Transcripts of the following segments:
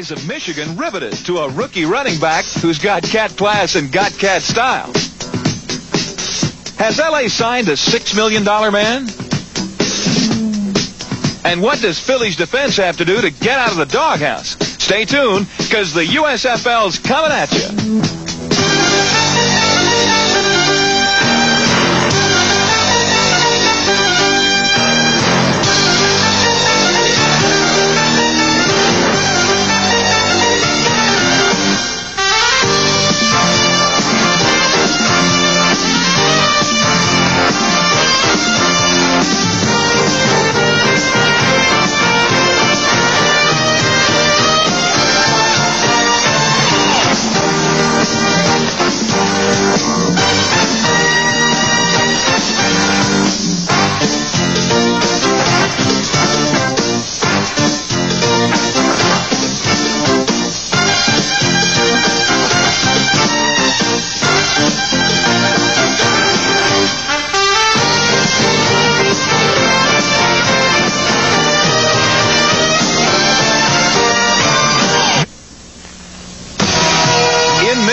Eyes of Michigan riveted to a rookie running back who's got cat class and got cat style? Has LA signed a $6 million man? And what does Philly's defense have to do to get out of the doghouse? Stay tuned, because the USFL's coming at you.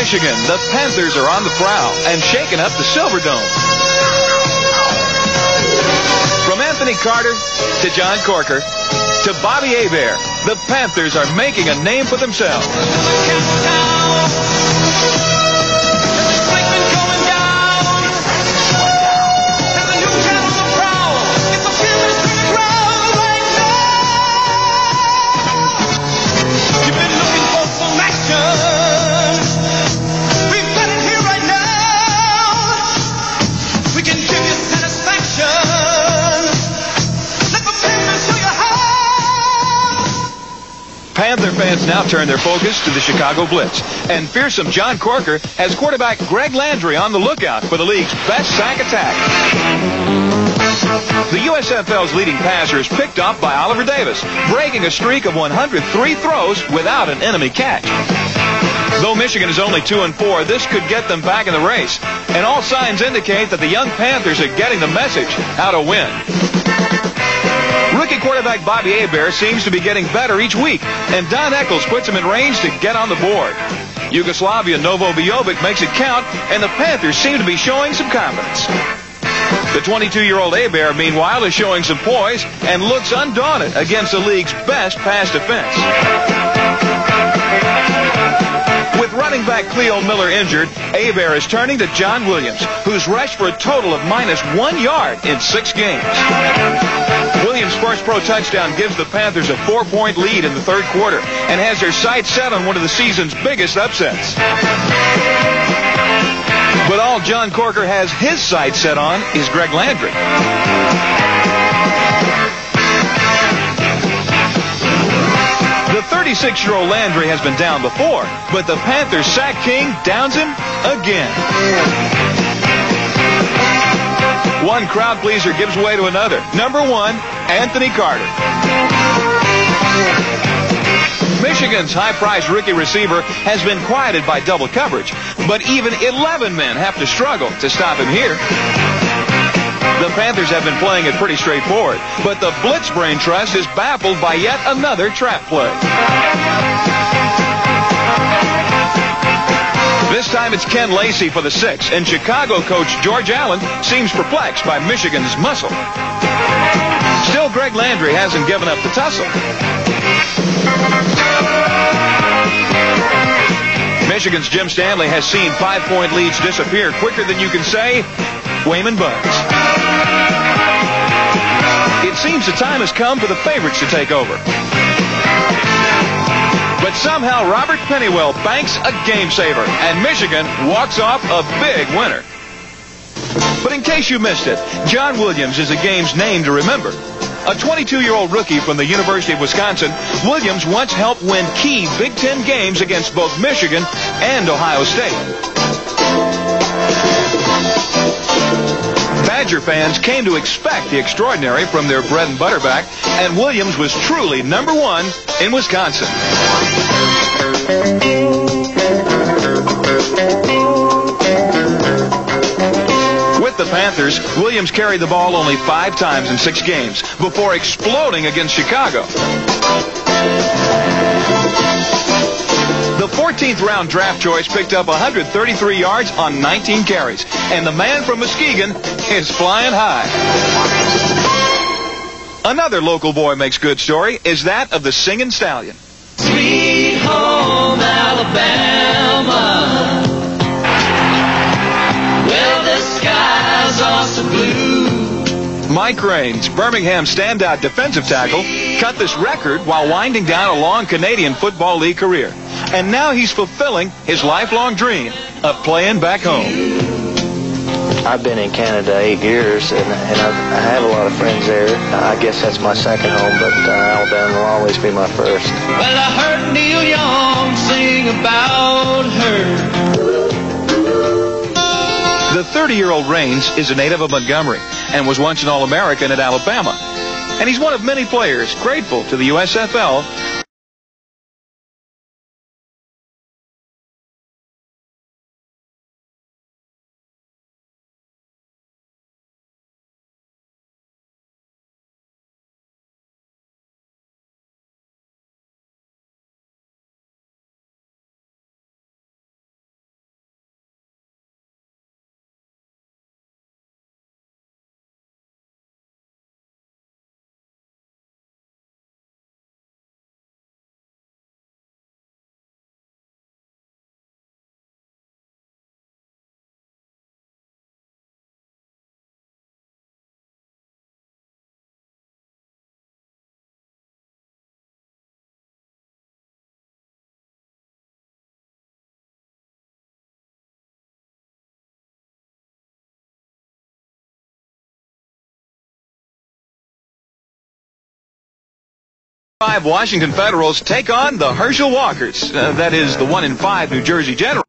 Michigan, the Panthers are on the prowl and shaking up the Silver Dome. From Anthony Carter to John Corker to Bobby Hebert, the Panthers are making a name for themselves. Now turn their focus to the Chicago Blitz. And fearsome John Corker has quarterback Greg Landry on the lookout for the league's best sack attack. The USFL's leading passer is picked up by Oliver Davis, breaking a streak of 103 throws without an enemy catch. Though Michigan is only 2 and 4, this could get them back in the race. And all signs indicate that the young Panthers are getting the message how to win. Rookie quarterback Bobby Hebert seems to be getting better each week, and Don Eccles puts him in range to get on the board. Yugoslavia Novo Bojovic makes it count, and the Panthers seem to be showing some confidence. The 22-year-old Hebert, meanwhile, is showing some poise and looks undaunted against the league's best pass defense. Running back Cleo Miller injured, Hebert is turning to John Williams, who's rushed for a total of minus one yard in six games. Williams' first pro touchdown gives the Panthers a four-point lead in the third quarter and has their sights set on one of the season's biggest upsets. But all John Corker has his sights set on is Greg Landry. 36-year-old Landry has been down before, but the Panthers sack king downs him again. One crowd pleaser gives way to another. Number one, Anthony Carter. Michigan's high-priced rookie receiver has been quieted by double coverage, but even 11 men have to struggle to stop him here. The Panthers have been playing it pretty straightforward, but the Blitz Brain Trust is baffled by yet another trap play. This time it's Ken Lacey for the six, and Chicago coach George Allen seems perplexed by Michigan's muscle. Still, Greg Landry hasn't given up the tussle. Michigan's Jim Stanley has seen five-point leads disappear quicker than you can say, Wayman Buds. It seems the time has come for the favorites to take over. But somehow Robert Pennywell banks a game saver, and Michigan walks off a big winner. But in case you missed it, John Williams is the game's name to remember. A 22-year-old rookie from the University of Wisconsin, Williams once helped win key Big Ten games against both Michigan and Ohio State. Badger fans came to expect the extraordinary from their bread and butter back, and Williams was truly number one in Wisconsin. With the Panthers, Williams carried the ball only five times in six games before exploding against Chicago. The 14th round draft choice picked up 133 yards on 19 carries. And the man from Muskegon is flying high. Another local boy makes good story is that of the Singing Stallion. Sweet home Alabama. Well, the skies are so blue. Mike Raines, Birmingham standout defensive tackle, cut this record while winding down a long Canadian Football League career. And now he's fulfilling his lifelong dream of playing back home. I've been in Canada eight years, and, and I, I have a lot of friends there. I guess that's my second home, but uh, Alabama will always be my first. Well, I heard Neil Young sing about her. The 30-year-old Raines is a native of Montgomery and was once an All-American at Alabama. And he's one of many players grateful to the USFL Five Washington Federals take on the Herschel Walkers. Uh, that is the one in five New Jersey Generals.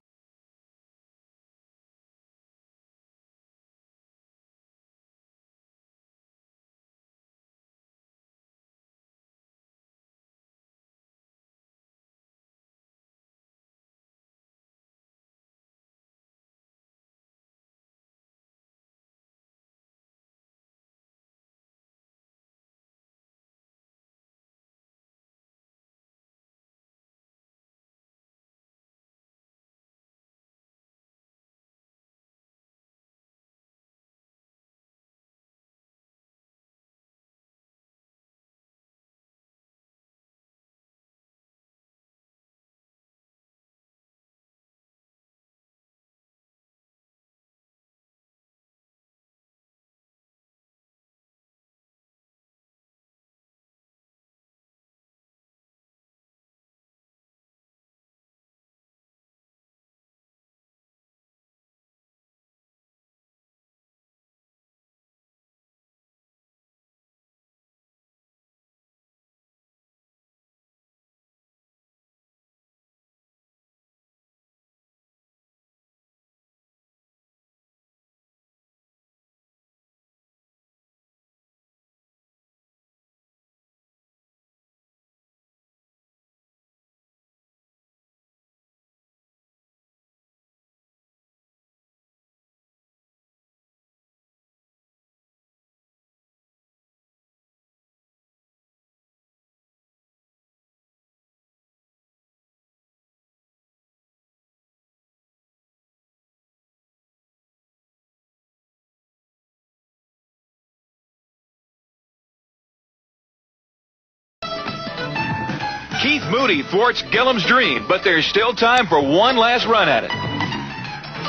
Keith Moody thwarts Gilliam's dream, but there's still time for one last run at it.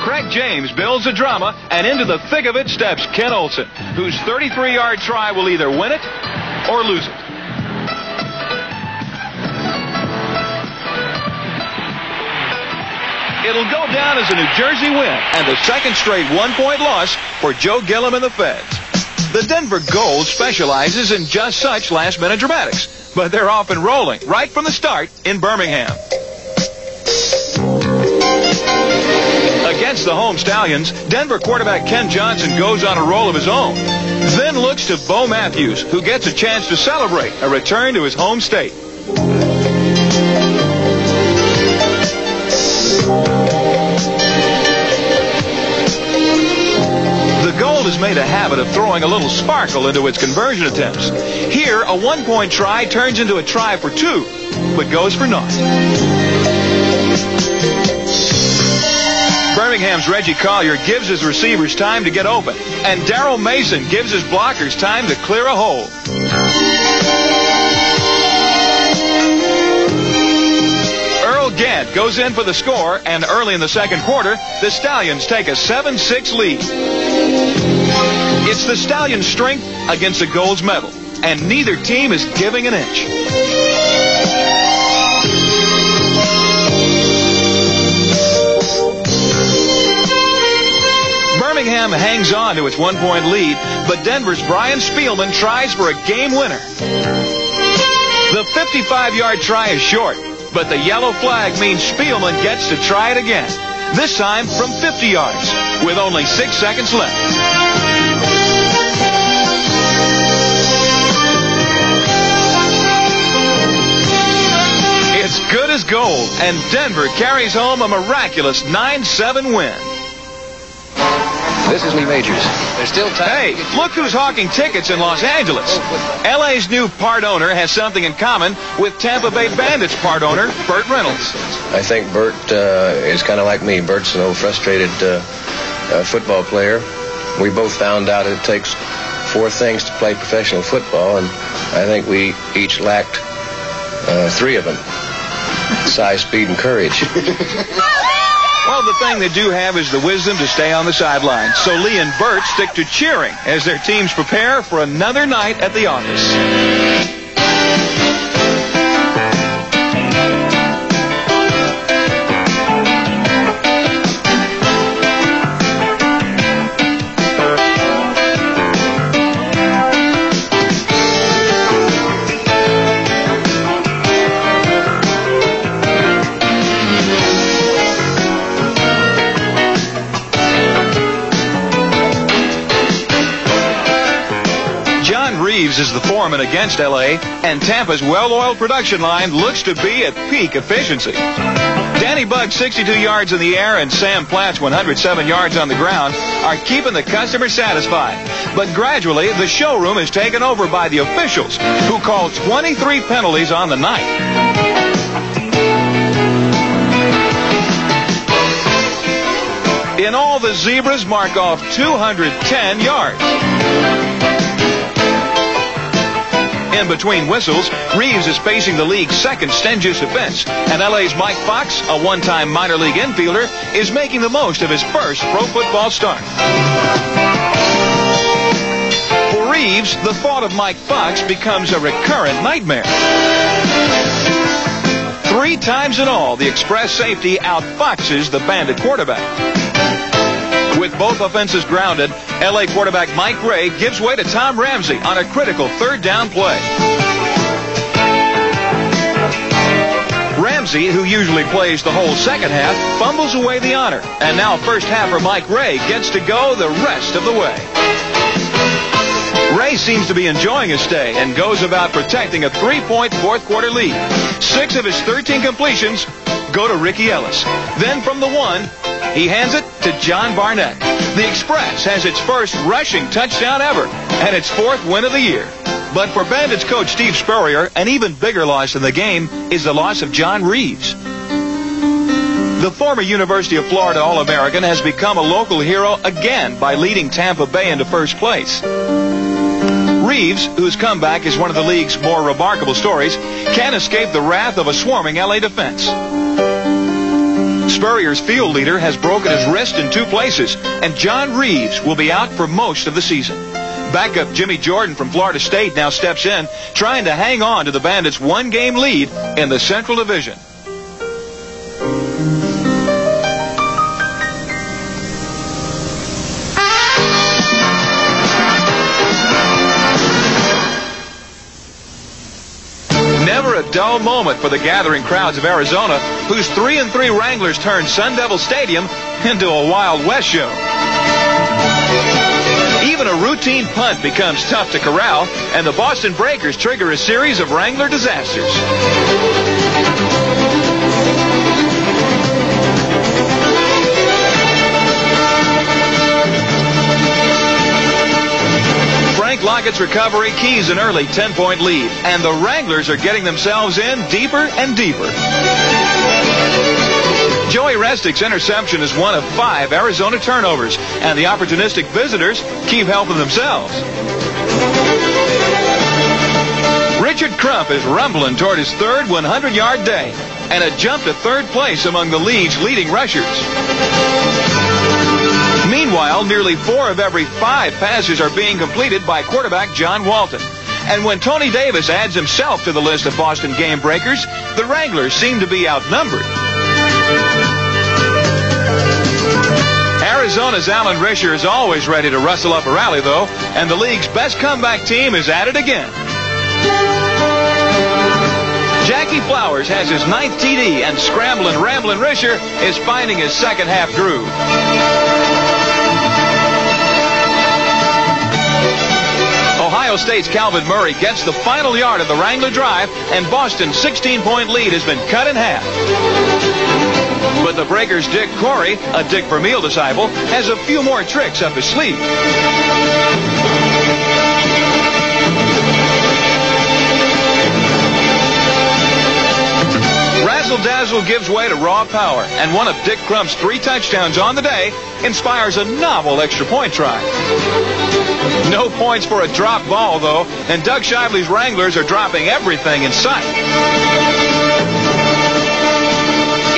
Craig James builds a drama, and into the thick of it steps Ken Olson, whose 33-yard try will either win it or lose it. It'll go down as a New Jersey win and the second straight one-point loss for Joe Gilliam and the Feds. The Denver Gold specializes in just such last-minute dramatics, but they're off and rolling right from the start in Birmingham. Against the home Stallions, Denver quarterback Ken Johnson goes on a roll of his own, then looks to Bo Matthews, who gets a chance to celebrate a return to his home state. Has made a habit of throwing a little sparkle into its conversion attempts. Here, a one-point try turns into a try for two, but goes for naught. Birmingham's Reggie Collier gives his receivers time to get open, and Daryl Mason gives his blockers time to clear a hole. Earl Gant goes in for the score, and early in the second quarter, the Stallions take a 7-6 lead. It's the Stallions' strength against the gold's medal, and neither team is giving an inch. Birmingham hangs on to its one-point lead, but Denver's Brian Speelman tries for a game winner. The 55-yard try is short, but the yellow flag means Speelman gets to try it again, this time from 50 yards, with only six seconds left. It's good as gold, and Denver carries home a miraculous 9-7 win. This is Lee Majors. There's still time. Hey, look who's hawking tickets in Los Angeles. LA's new part owner has something in common with Tampa Bay Bandits part owner Burt Reynolds. I think Burt uh, is kind of like me. Burt's an old frustrated uh, uh, football player. We both found out it takes four things to play professional football, and I think we each lacked uh, three of them size, speed, and courage. Well, the thing they do have is the wisdom to stay on the sidelines. So Lee and Burt stick to cheering as their teams prepare for another night at the office. Reaves is the foreman against LA, and Tampa's well-oiled production line looks to be at peak efficiency. Danny Bugg's 62 yards in the air and Sam Platt's 107 yards on the ground are keeping the customer satisfied. But gradually, the showroom is taken over by the officials, who call 23 penalties on the night. In all, the Zebras mark off 210 yards. In between whistles, Reaves is facing the league's second stingiest offense, and LA's Mike Fox, a one-time minor league infielder, is making the most of his first pro football start. For Reaves, the thought of Mike Fox becomes a recurrent nightmare. Three times in all, the express safety outfoxes the bandit quarterback. With both offenses grounded, LA quarterback Mike Rae gives way to Tom Ramsey on a critical third down play. Ramsey, who usually plays the whole second half, fumbles away the honor. And now first halfer Mike Rae gets to go the rest of the way. Rae seems to be enjoying his stay and goes about protecting a three-point fourth quarter lead. Six of his 13 completions go to Ricky Ellis. Then from the one, he hands it to John Barnett. The Express has its first rushing touchdown ever and its fourth win of the year. But for Bandits coach Steve Spurrier, an even bigger loss in the game is the loss of John Reaves. The former University of Florida All-American has become a local hero again by leading Tampa Bay into first place. Reaves, whose comeback is one of the league's more remarkable stories, can't escape the wrath of a swarming LA defense. Spurrier's field leader has broken his wrist in two places, and John Reaves will be out for most of the season. Backup Jimmy Jordan from Florida State now steps in, trying to hang on to the Bandits' one-game lead in the Central Division. Moment for the gathering crowds of Arizona, whose 3 and 3 Wranglers turned Sun Devil Stadium into a Wild West show. Even a routine punt becomes tough to corral, and the Boston Breakers trigger a series of Wrangler disasters. Lockett's recovery keys an early 10-point lead, and the Wranglers are getting themselves in deeper and deeper. Joey Restick's interception is one of five Arizona turnovers, and the opportunistic visitors keep helping themselves. Richard Crump is rumbling toward his third 100-yard day and a jump to third place among the league's leading rushers. Meanwhile, nearly four of every five passes are being completed by quarterback John Walton. And when Tony Davis adds himself to the list of Boston game breakers, the Wranglers seem to be outnumbered. Arizona's Alan Risher is always ready to rustle up a rally, though, and the league's best comeback team is at it again. Jackie Flowers has his ninth TD, and scrambling, rambling Risher is finding his second half groove. Ohio State's Calvin Murray gets the final yard of the Wrangler drive, and Boston's 16-point lead has been cut in half. But the Breakers' Dick Coury, a Dick Vermeil disciple, has a few more tricks up his sleeve. Razzle Dazzle gives way to raw power, and one of Dick Crump's three touchdowns on the day inspires a novel extra point try. No points for a drop ball, though, and Doug Shively's Wranglers are dropping everything in sight.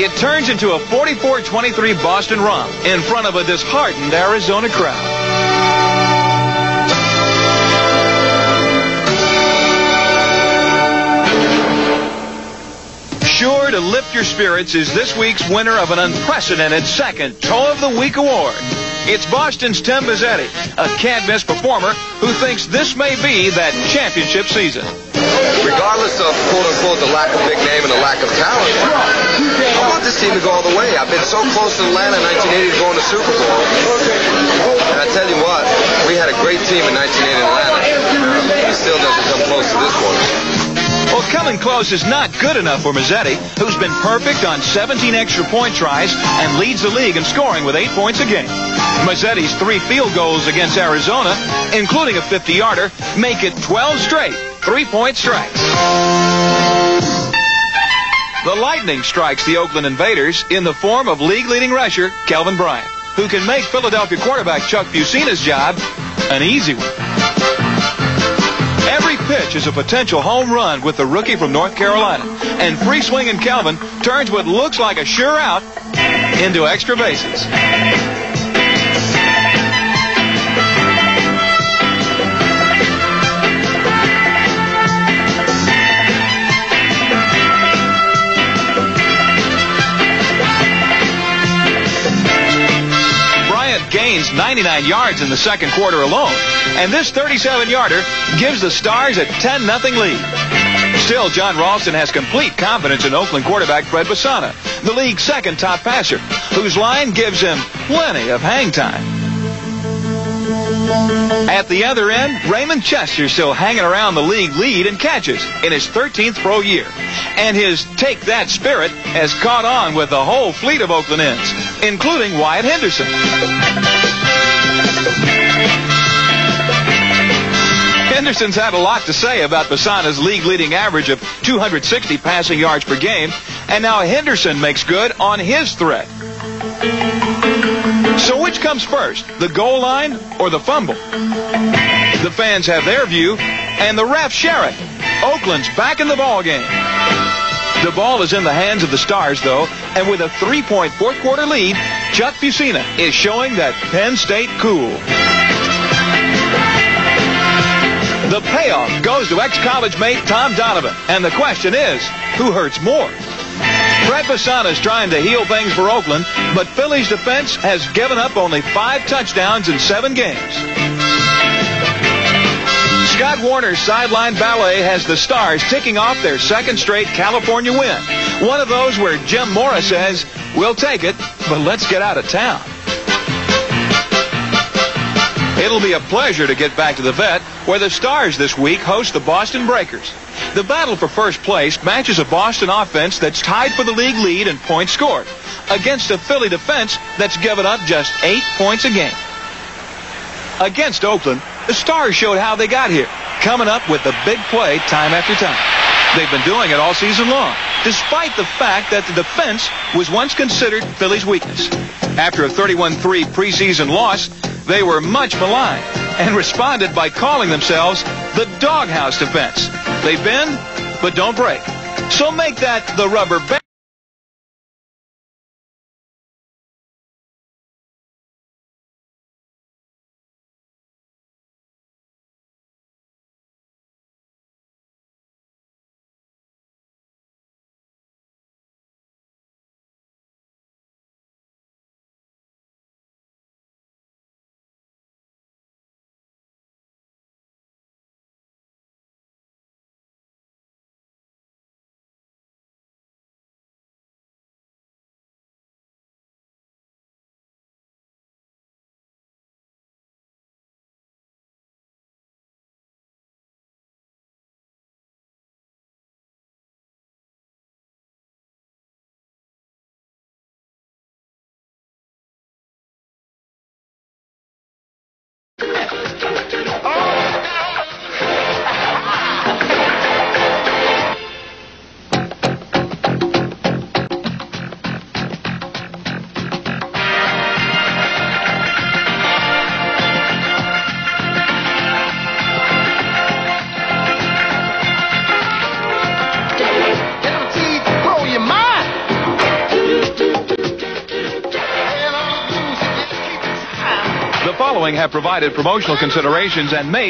It turns into a 44-23 Boston romp in front of a disheartened Arizona crowd. Sure to lift your spirits is this week's winner of an unprecedented second Toe of the Week award. It's Boston's Tim Mazzetti, a can't-miss performer who thinks this may be that championship season. regardless of quote unquote the lack of big name and the lack of talent, I want this team to go all the way. I've been so close to Atlanta in 1980 to going to the Super Bowl. And I tell you what, we had a great team in 1980 in Atlanta. It still doesn't come close to this one. Well, coming close is not good enough for Mazzetti, who's been perfect on 17 extra point tries and leads the league in scoring with eight points a game. Mazzetti's three field goals against Arizona, including a 50-yarder, make it 12 straight three-point strikes. The Lightning strikes the Oakland Invaders in the form of league-leading rusher Kelvin Bryant, who can make Philadelphia quarterback Chuck Fusina's job an easy one. Every pitch is a potential home run with the rookie from North Carolina, and free swinging Calvin turns what looks like a sure out into extra bases. Gains 99 yards in the second quarter alone, and this 37-yarder gives the Stars a 10-0 lead. Still, John Ralston has complete confidence in Oakland quarterback Fred Besana, the league's second top passer, whose line gives him plenty of hang time. At the other end, Raymond Chester still hanging around the league lead in catches in his 13th pro year. And his take that spirit has caught on with the whole fleet of Oakland ends, including Wyatt Henderson. Henderson's had a lot to say about Besana's league-leading average of 260 passing yards per game, and now Henderson makes good on his threat. So which comes first, the goal line or the fumble? The fans have their view, and the refs share it. Oakland's back in the ball game. The ball is in the hands of the Stars, though, and with a three-point fourth-quarter lead, Chuck Fusina is showing that Penn State cool. The payoff goes to ex-college mate Tom Donovan, and the question is, who hurts more? Besana is trying to heal things for Oakland, but Philly's defense has given up only five touchdowns in seven games. Scott Woerner's sideline ballet has the Stars ticking off their second straight California win. One of those where Jim Mora says, we'll take it, but let's get out of town. It'll be a pleasure to get back to the vet, where the Stars this week host the Boston Breakers. The battle for first place matches a Boston offense that's tied for the league lead in points scored, against a Philly defense that's given up just eight points a game. Against Oakland, the Stars showed how they got here, coming up with the big play time after time. They've been doing it all season long. Despite the fact that the defense was once considered Philly's weakness. After a 31-3 preseason loss, they were much maligned and responded by calling themselves the doghouse defense. They bend, but don't break. So make that the rubber band. Have provided promotional considerations and may